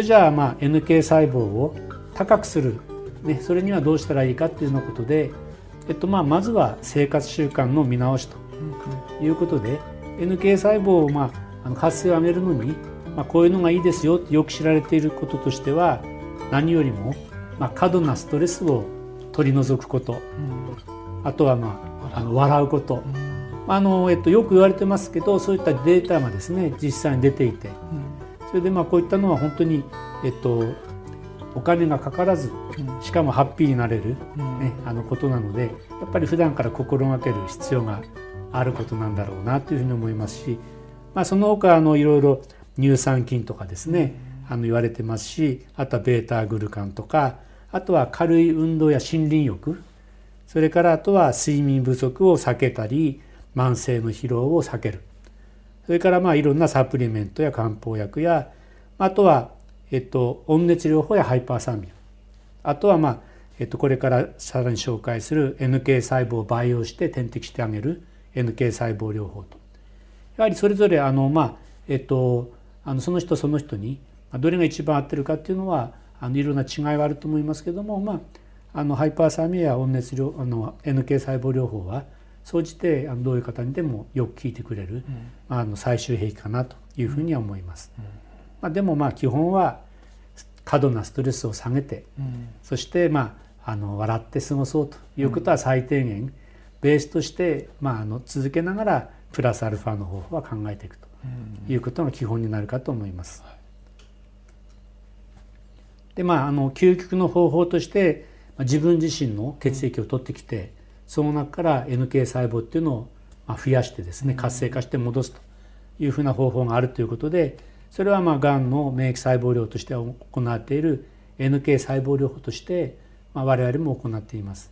それじゃあまあ NK 細胞を高くする、ね、それにはどうしたらいいかっていうようなことで、えっと、まあまずは生活習慣の見直しということで、NK 細胞をまあ活性を上げるのに、まあ、こういうのがいいですよってよく知られていることとしては何よりも、まあ、過度なストレスを取り除くこと、あとは、まあ、あの笑うこと。あのえっと、よく言われてますけどそういったデータがですね実際に出ていて、それでまあこういったのは本当に、えっと、お金がかからずしかもハッピーになれる、ね、あのことなのでやっぱり普段から心がける必要があることなんだろうなというふうに思いますし、まあ、その他あのいろいろ乳酸菌とかですね、あの言われてますしあとはベータグルカンとかあとは軽い運動や森林浴それからあとは睡眠不足を避けたり慢性の疲労を避けるそれからまあいろんなサプリメントや漢方薬やあとは、えっと、温熱療法やハイパーサミアあとはまあ、えっと、これからさらに紹介する NK 細胞を培養して点滴してあげる NK 細胞療法と。やはりそれぞれあのまあえっとあのその人その人にどれが一番合ってるかっていうのはあのいろんな違いはあると思いますけどもまああのハイパーサミアや温熱療あの NK 細胞療法は総じてあのどういう方にでもよく聞いてくれる、うん、あの最終兵器かなというふうには思います。うん、まあ、でもまあ基本は過度なストレスを下げて、うん、そしてまああの笑って過ごそうということは最低限、ベースとして、まあ、あの続けながらプラスアルファの方法は考えていくということが基本になるかと思います。でまああの究極の方法として自分自身の血液を取ってきて、その中から NK 細胞っていうのを増やしてですね活性化して戻すというふうな方法があるということでそれはまあがんの免疫細胞療として行っている NK 細胞療法としてまあ我々も行っています。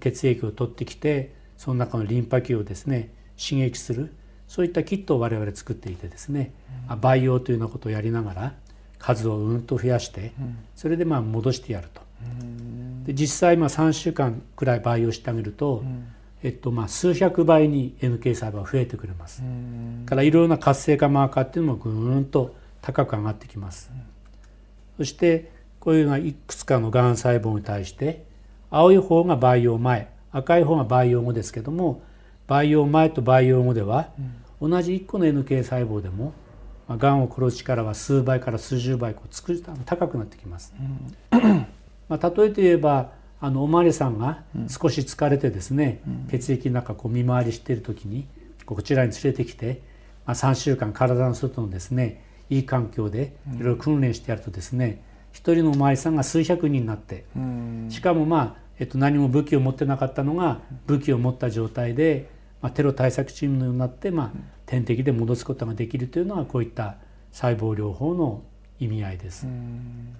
血液を取ってきてその中のリンパ球をですね刺激するそういったキットを我々作っていてですね、培養というようなことをやりながら数をうんと増やしてそれでまあ戻してやるとで実際まあ3週間くらい培養してあげると、えっと、まあ数百倍に NK 細胞が増えてくれます。からいろいろな活性化マーカーっていうのもぐーんと高く上がってきます。そしてこういうのはいくつかのがん細胞に対して青い方が培養前赤い方が培養後ですけども培養前と培養後では、同じ1個の NK 細胞でもがんを殺す力は数倍から数十倍こう作る高くなってきます。うんまあ、例えて言えばあのお巡りさんが少し疲れてですね、うん、血液の中こう見回りしている時にこちらに連れてきて、まあ、3週間体の外のですねいい環境でいろいろ訓練してやるとですね一人のお巡りさんが数百人になって、うん、しかもまあ、えっと、何も武器を持ってなかったのが武器を持った状態で、まあ、テロ対策チームのようになって、まあ、点滴で戻すことができるというのはこういった細胞療法の意味合いです。うん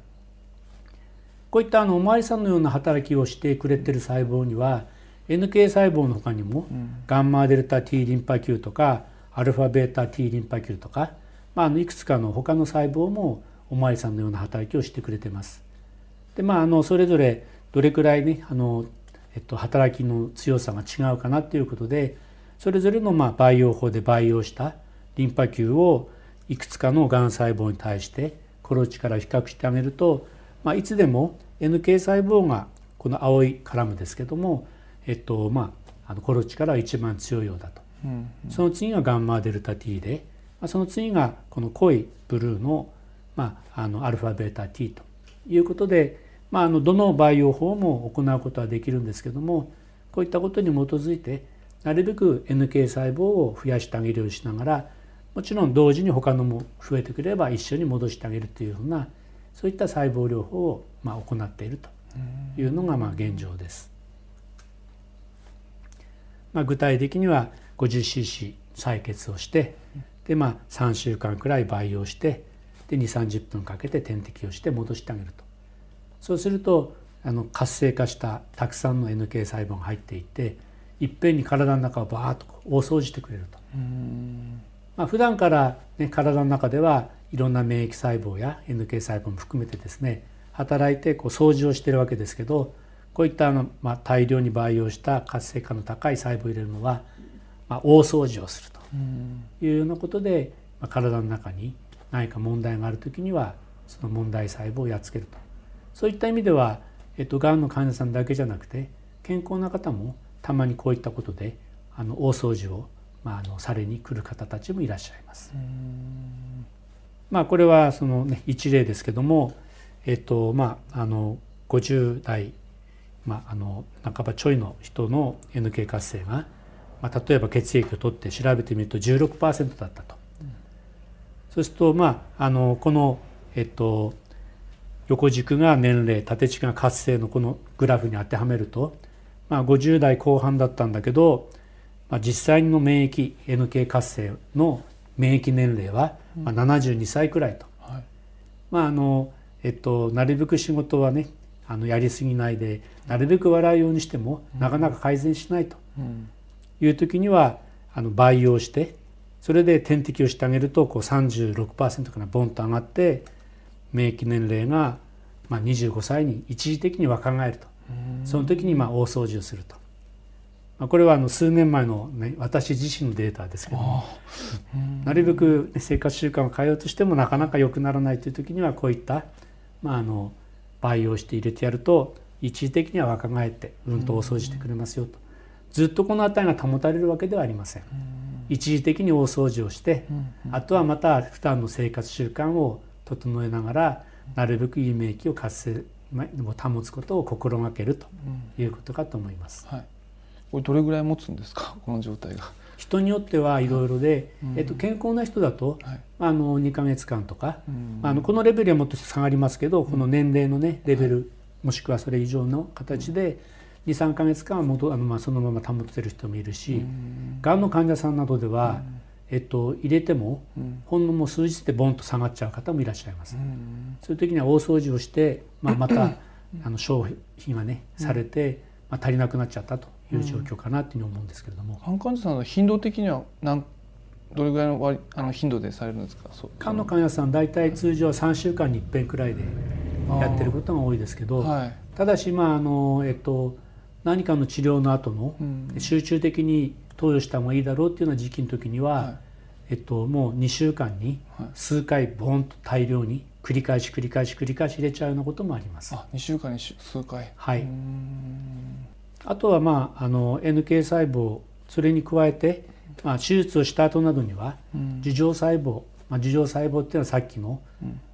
こういったあのお巡りさんのような働きをしてくれてる細胞には NK 細胞の他にも、ガンマデルタ T リンパ球とかアルファベータ T リンパ球とか、まあ、あのいくつかの他の細胞もお巡りさんのような働きをしてくれてます。でまああのそれぞれどれくらいねあの、えっと、働きの強さが違うかなということでそれぞれのまあ培養法で培養したリンパ球をいくつかのがん細胞に対してコロチから比較してあげるとまあ、いつでも NK 細胞がこの青いカラムですけども、えっとまあ、あのコロチから一番強いようだと、うんうん、その次がガンマデルタ T で、まあ、その次がこの濃いブルーの,、まあ、あのアルファベータ T ということで、まあ、あのどの培養法も行うことはできるんですけどもこういったことに基づいてなるべく NK 細胞を増やしてあげるようにしながらもちろん同時に他のも増えてくれば一緒に戻してあげるというようなそういった細胞療法をまあ行っているというのがまあ現状です。まあ、具体的には 50cc 採血をしてで、まあ、3週間くらい培養してで2 3 0分かけて点滴をして戻してあげるとそうするとあの活性化したたくさんの NK 細胞が入っていっていっぺんに体の中をバーッと大掃除してくれると。まあ、普段から、ね、体の中ではいろんな免疫細胞や NK 細胞も含めてですね働いてこう掃除をしてるわけですけどこういったあの、まあ、大量に培養した活性化の高い細胞を入れるのは、まあ、大掃除をするというようなことで、まあ、体の中に何か問題がある時にはその問題細胞をやっつけると。そういった意味では、えっと、がんの患者さんだけじゃなくて健康な方もたまにこういったことであの大掃除を、まあ、あのされに来る方たちもいらっしゃいます。まあ、これはその、ね、一例ですけども、えっとまあ、あの50代、まあ、あの半ばちょいの人の NK 活性が、まあ、例えば血液を取って調べてみると16%だったと。そうすると、まあ、あのこの、えっと、横軸が年齢縦軸が活性のこのグラフに当てはめると、まあ、50代後半だったんだけど、まあ、実際の免疫 NK 活性の免疫年齢は、まあ、72歳くらいと。はい、まああのえっと、なるべく仕事はねあのやりすぎないでなるべく笑うようにしてもなかなか改善しないと。いう時にはあの培養してそれで点滴をしてあげるとこう36%からボンと上がって免疫年齢がまあ25歳に一時的に若返ると。その時にまあ大掃除をすると。まあ、これはあの数年前の、ね、私自身のデータですけども。なるべく生活習慣を変えようとしてもなかなか良くならないという時にはこういった、まあ、あの培養して入れてやると一時的には若返ってうんと大掃除してくれますよと。ずっとこの値が保たれるわけではありません。一時的に大掃除をして、あとはまた普段の生活習慣を整えながらなるべくいい免疫を活性を保つことを心がけるということかと思います。はい、これどれぐらい持つんですか？この状態が。人によってはい。ろいろで、えっと、健康な人だと、はい、あの2か月間とか、あのこのレベルはもっと下がりますけどこの年齢のねレベル、もしくはそれ以上の形で、23か月間は元あの、まあ、そのまま保てる人もいるしがんの患者さんなどでは、えっと、入れても、ほんのもう数日でボンと下がっちゃう方もいらっしゃいます。そういう時には大掃除をして、まあ、また あの消費がねされて、まあ、足りなくなっちゃったという状況かなというふうに思うんですけれども。がん患者さんの頻度的には何どれぐらいの割あの頻度でされるんですか？がんの患者さん大体通常は3週間に1遍くらいでやってることが多いですけど、はい、ただしまああのえっと何かの治療の後の集中的に投与した方がいいだろうっていうような時期の時には、はい、えっと、もう2週間に数回ボンと大量に繰り返し繰り返し繰り返し入れちゃうようなこともあります。あ2週間に数回。はいあとは、まあ、あの NK 細胞それに加えて、まあ、手術をした後などには樹状細胞、まあ、樹状細胞っていうのはさっきの、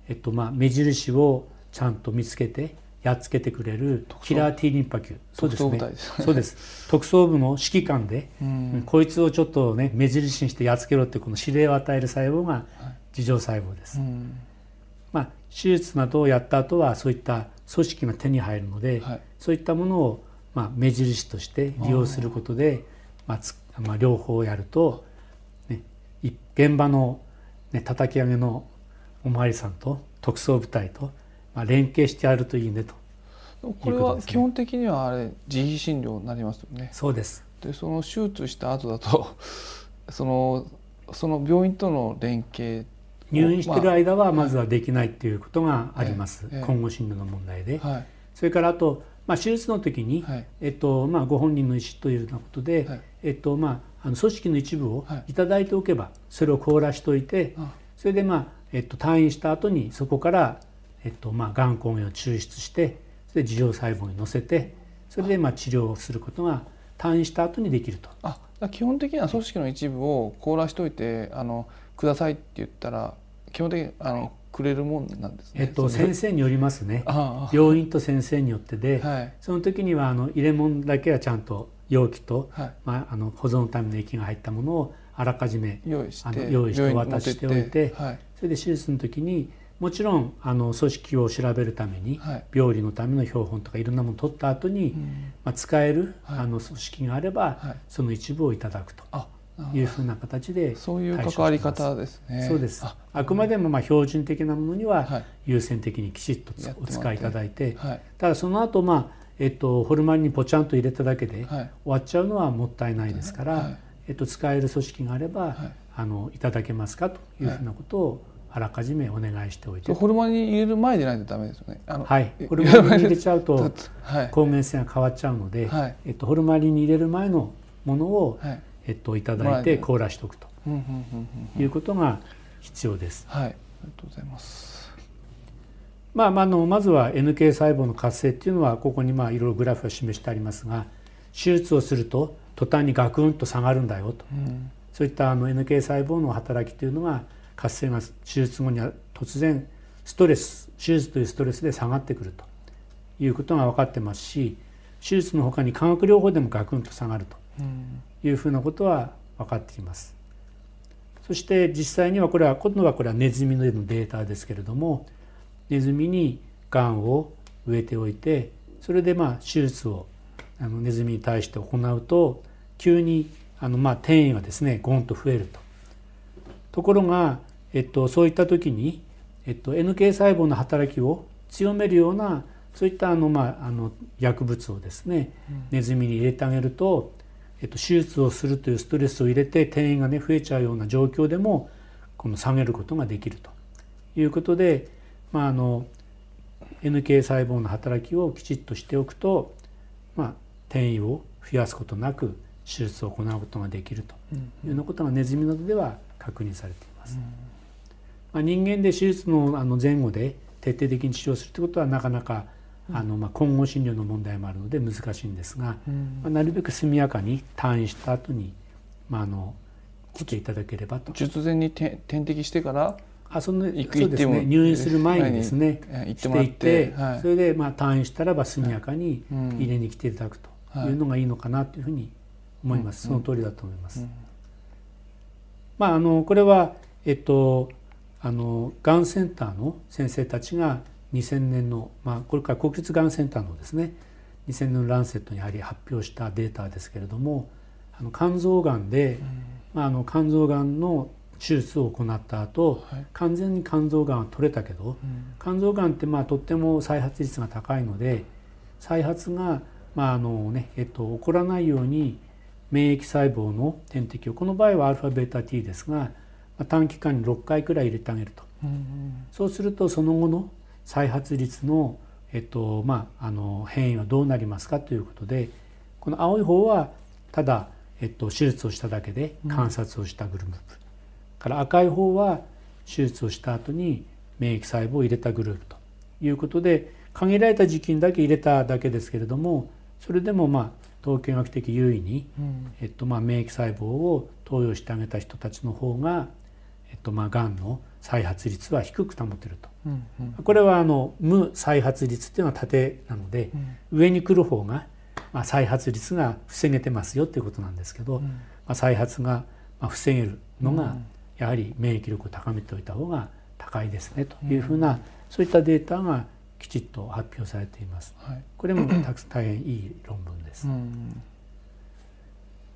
えっとまあ、目印をちゃんと見つけてやっつけてくれるキラー T リンパ球。そうですね。そうです。特捜部の指揮官で、うん、こいつをちょっとね目印にしてやっつけろってこの指令を与える細胞が樹状細胞です、はい、まあ手術などをやった後はそういった組織が手に入るので、はい、そういったものをまあ目印として利用することでまあつ、まあ、両方やると、ね、現場の、ね、叩き上げのお巡りさんと特捜部隊とまあ、連携してやるといいねと。これは基本的にはあれ自費診療になりますよね。そうです。でその手術した後だと そのその病院との連携。入院してる間はまずはできないっていうことがあります、はい、今後診療の問題で、はい、それからあと、まあ、手術の時に、はい、えっとまあ、ご本人の意思というようなことで、えっとまあ、あの組織の一部を頂い。ておけばそれを凍らしておい。てそれで、まあえっと、退院した後にそこからえっとまあ、がん抗原を抽出してそれで受容細胞に乗せてそれでまあ治療をすることが退院した後にできると。あ基本的には組織の一部を凍らしといてあのくださいって言ったら基本的にあのくれるもんなんですね。えっと先生によりますね。病院と先生によってで、はい、その時にはあの入れ物だけはちゃんと容器と、はい、まああの保存のための液が入ったものをあらかじめ用意してあの用意して渡しておいて、はい、それで手術の時にもちろんあの組織を調べるために、はい、病理のための標本とかいろんなものを取った後に、うん、まあ、使える、はい、あの組織があれば、はい、その一部をいただくというふうな形でそういう関わり方ですね。そうです。あ。くまでもまあ標準的なものには優先的にきちっとお使いいただいて。ただその後まあえっとホルマリンにポチャンと入れただけで終わっちゃうのはもったいないですから、えっと、使える組織があれば、あのいただけますかというふうなことをあらかじめお願いしておいて。ホルマリン入れる前でないとダメですよね。はい。ホルマリンに入れちゃうと 抗原性が変わっちゃうので、はい、えっと、ホルマリンに入れる前のものを、はい、えっと、いただいて凍らしておくということが必要です。はい、ありがとうございます。まあ、まあのまずは NK 細胞の活性っていうのはここにまあいろいろグラフが示してありますが手術をすると途端にガクンと下がるんだよと、うん、そういったあの NK 細胞の働きというのが活性が手術後には突然ストレス手術というストレスで下がってくるということが分かってますし手術のほかに化学療法でもガクンと下がるというふうなことは分かっています。そして実際にはこれは今度はこれはネズミのデータですけれどもネズミにがんを植えておいてそれでまあ手術をあのネズミに対して行うと急にあのまあ転移がですねゴンと増えると。ところが、えっと、そういった時に、えっと、NK 細胞の働きを強めるようなそういったあの、まあ、あの薬物をですねネズミに入れてあげると、えっと、手術をするというストレスを入れて転移がね増えちゃうような状況でもこの下げることができるということで、まあ、あの NK 細胞の働きをきちっとしておくと、まあ、転移を増やすことなく手術を行うことができるというようなことがネズミなどでは確認されています。まあ、人間で手術のあの前後で徹底的に治療するということはなかなかあのまあ混合診療の問題もあるので難しいんですが、まあ、なるべく速やかに退院した後にまああの来ていただければと。術前に点滴してからあその行くそうですね。入院する前にですね行ってもらって、はい、それでまあ退院したらば速やかに入れに来ていただくというのがいいのかなというふうに思います、その通りだと思います。まああのこれはえっとあのがんセンターの先生たちが2000年の、まあ、これから国立がんセンターのですね2000年のランセットにやはり発表したデータですけれどもあの肝臓がんで、まあ、あの肝臓がんの手術を行った後、はい、完全に肝臓がんは取れたけど、うん、肝臓がんってまあとっても再発率が高いので再発がまああのねえっと、起こらないように免疫細胞の点滴をこの場合は α βT ですが、まあ、短期間に6回くらい入れてあげると、うんうん、そうするとその後の再発率の,、えっとまあ、あの変異はどうなりますかということでこの青い方はただ、えっと、手術をしただけで観察をしたグループ、うん、から赤い方は手術をした後に免疫細胞を入れたグループということで限られた時期にだけ入れただけですけれどもそれでもまあ統計学的優位に、うん、えっとまあ、免疫細胞を投与してあげた人たちの方が、えっとまあ、がんの再発率は低く保てると、うんうん、これはあの無再発率っていうのは縦なので、うん、上に来る方が、まあ、再発率が防げてますよっていうことなんですけど、うん、まあ、再発が防げるのがやはり免疫力を高めておいた方が高いですねというふうな、そういったデータがきちっと発表されています。はい、これもたく大変いい論文です。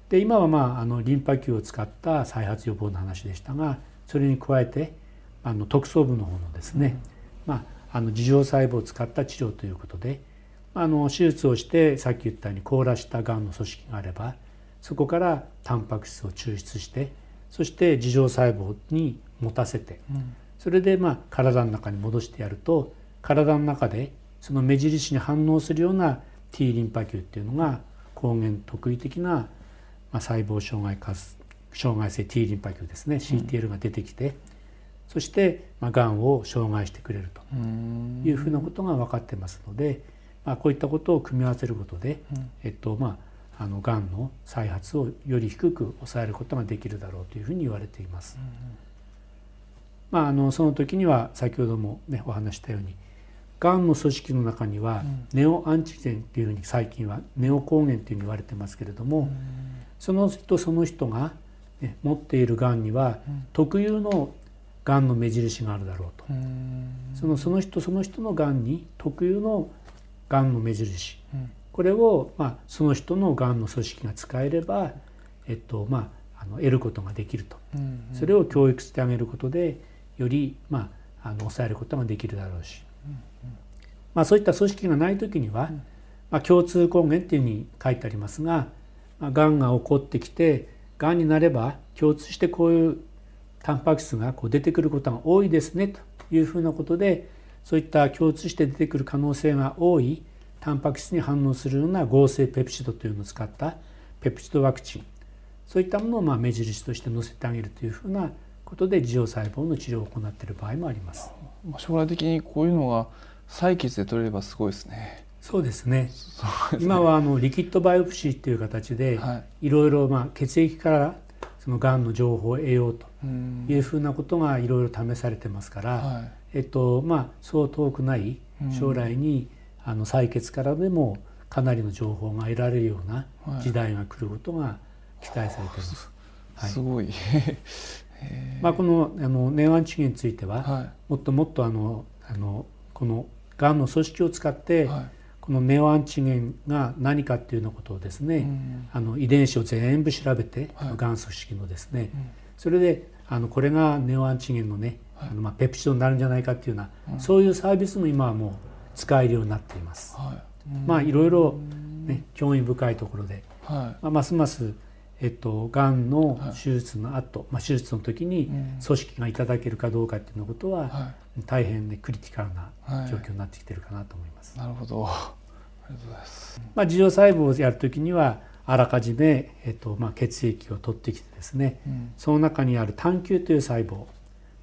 で今はまああのリンパ球を使った再発予防の話でしたがそれに加えてあの特捜部の方のですね、まあ、あの樹状細胞を使った治療ということであの手術をしてさっき言ったように凍らしたがんの組織があればそこからタンパク質を抽出してそして樹状細胞に持たせて、それでまあ体の中に戻してやると体の中でその目印に反応するような T リンパ球っていうのが抗原特異的な、まあ、細胞障害活障害性 T リンパ球ですね。CTL が出てきて、そして、まあ、がんを障害してくれるというふうなことが分かってますので、まあ、こういったことを組み合わせることで、えっとまあ、あのがんの再発をより低く抑えることができるだろうというふうに言われています。まあ、あのその時には先ほども、ね、お話したようにがんの組織の中にはネオアンチゲンっていうふうに最近はネオ抗原っていうふうに言われてますけれどもその人その人が、ね、持っているがんには特有のがんの目印があるだろうと。そのその人その人のがんに特有のがんの目印、これを、まあ、その人のがんの組織が使えれば、えっとまあ、あの得ることができると、それを教育してあげることでより、まあ、あの抑えることができるだろうし、まあ、そういった組織がない時には、まあ、共通根源っていうふうに書いてありますが、まあ、がんが起こってきてがんになれば共通してこういうタンパク質がこう出てくることが多いですねというふうなことでそういった共通して出てくる可能性が多いタンパク質に反応するような合成ペプチドというのを使ったペプチドワクチンそういったものをまあ目印として載せてあげるというふうなことで受容細胞の治療を行っている場合もあります。ま、将来的にこういうのが採血で取れればすごいですね。そうですね。今はあのリキッドバイオプシーっていう形で、はい、いろいろまあ血液からそのがんの情報を得ようというふうなことがいろいろ試されてますから、はい、えっとまあそう遠くない将来に、あの採血からでもかなりの情報が得られるような時代が来ることが期待されています。はい、すごい。まあ、このあのネオアンチゲンについては、はい、もっともっとあのあのこのがんの組織を使って、はい、このネオアンチゲンが何かっていうようなことをですね、うん、あの遺伝子を全部調べて、はい、がん組織のですね、うん、それであのこれがネオアンチゲンのね、あのまあペプチドになるんじゃないかっていうような、うん、そういうサービスも今はもう使えるようになっています。まあいろいろね興味深いところで、まあ、ますますえっと、がんの手術の後、はい、まあ、手術の時に組織がいただけるかどうかっていうのことは、はい、大変ねクリティカルな状況になってきてるかなと思います。はい、なるほど。ありがとうございます。まあ、授細胞をやる時にはあらかじめ、えっとまあ、血液を取ってきてですね、うん、その中にある単球という細胞。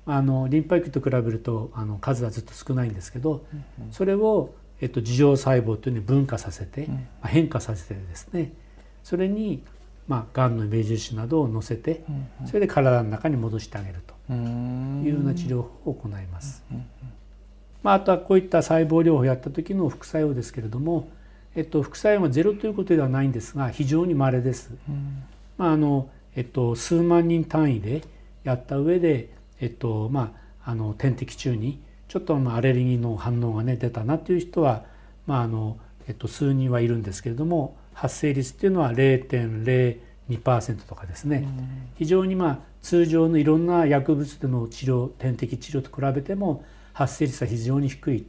あのリンパ液と比べるとあの数はずっと少ないんですけど、うんうん、それを、えっと、樹状細胞というのに分化させて、うん、まあ、変化させてですねそれにまあ、がんのイメージ種などを乗せて、それで体の中に戻してあげるというような治療法を行います。まあ、あとはこういった細胞療法をやった時の副作用ですけれども、えっと、副作用はゼロということではないんですが非常に稀です。まああのえっと、数万人単位でやった上で、えっとまあ、あの点滴中にちょっとまあアレルギーの反応がね出たなという人は、まああのえっと、数人はいるんですけれども発生率っていうのは0.02%とかですね、非常にまあ通常のいろんな薬物での治療点滴治療と比べても発生率は非常に低い、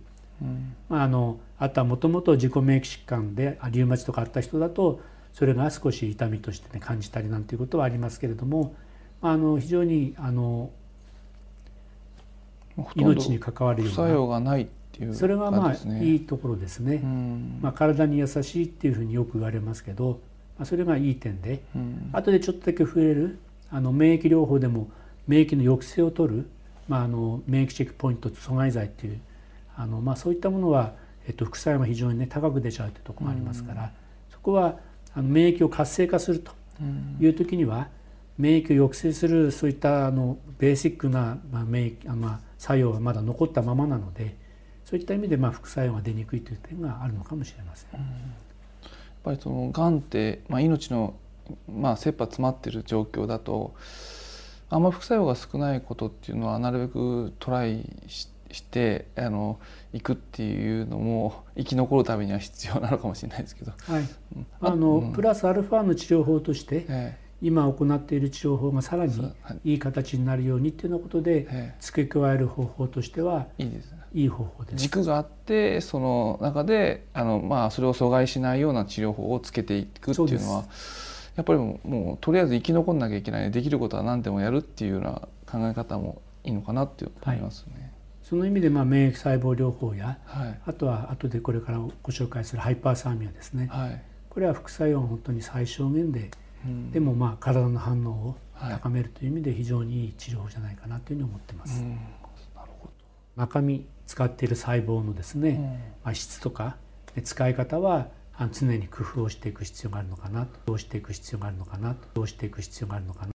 まあ、あのあとはもともと自己免疫疾患でリウマチとかあった人だとそれが少し痛みとして、ね、感じたりなんていうことはありますけれども、まあ、あの非常にあの命に関わるような作用がないていう、それがまあいいところですね、まあ、体に優しいっていうふうによく言われますけど、まあ、それがいい点で、うん、後でちょっとだけ増えるあの免疫療法でも免疫の抑制を取る、まあ、あの免疫チェックポイントと阻害剤っていうあの、まあ、そういったものは、えっと、副作用が非常にね高く出ちゃうというところがありますから、うん、そこはあの免疫を活性化するという時には、免疫を抑制するそういったあのベーシックな、まあ免疫まあ、作用がまだ残ったままなのでそういった意味でまあ副作用が出にくいという点があるのかもしれません。うん、やっぱりそのがんって、まあ、命の、まあ、切羽詰まっている状況だとあんま副作用が少ないことっていうのはなるべくトライしてあの行くっていうのも生き残るためには必要なのかもしれないですけど、はい、あの、うん、プラスアルファの治療法として、ええ。今行っている治療法がさらにいい形になるようにっていうようなことで付け加える方法としてはいいです、いい方法です。軸があってその中であの、まあ、それを阻害しないような治療法をつけていくっていうのはやっぱりもうとりあえず生き残んなきゃいけないできることは何でもやるっていうような考え方もいいのかなって思いますね。はい、その意味でまあ免疫細胞療法や、はい、あとは後でこれからご紹介するハイパーサーミアですね、はい、これは副作用は本当に最小限ででもまあ体の反応を高めるという意味で非常にいい治療法じゃないかなというふうに思ってます。中身使っている細胞のですね、まあ、質とか使い方は常に工夫をしていく必要があるのかなどうしていく必要があるのかなどうしていく必要があるのかな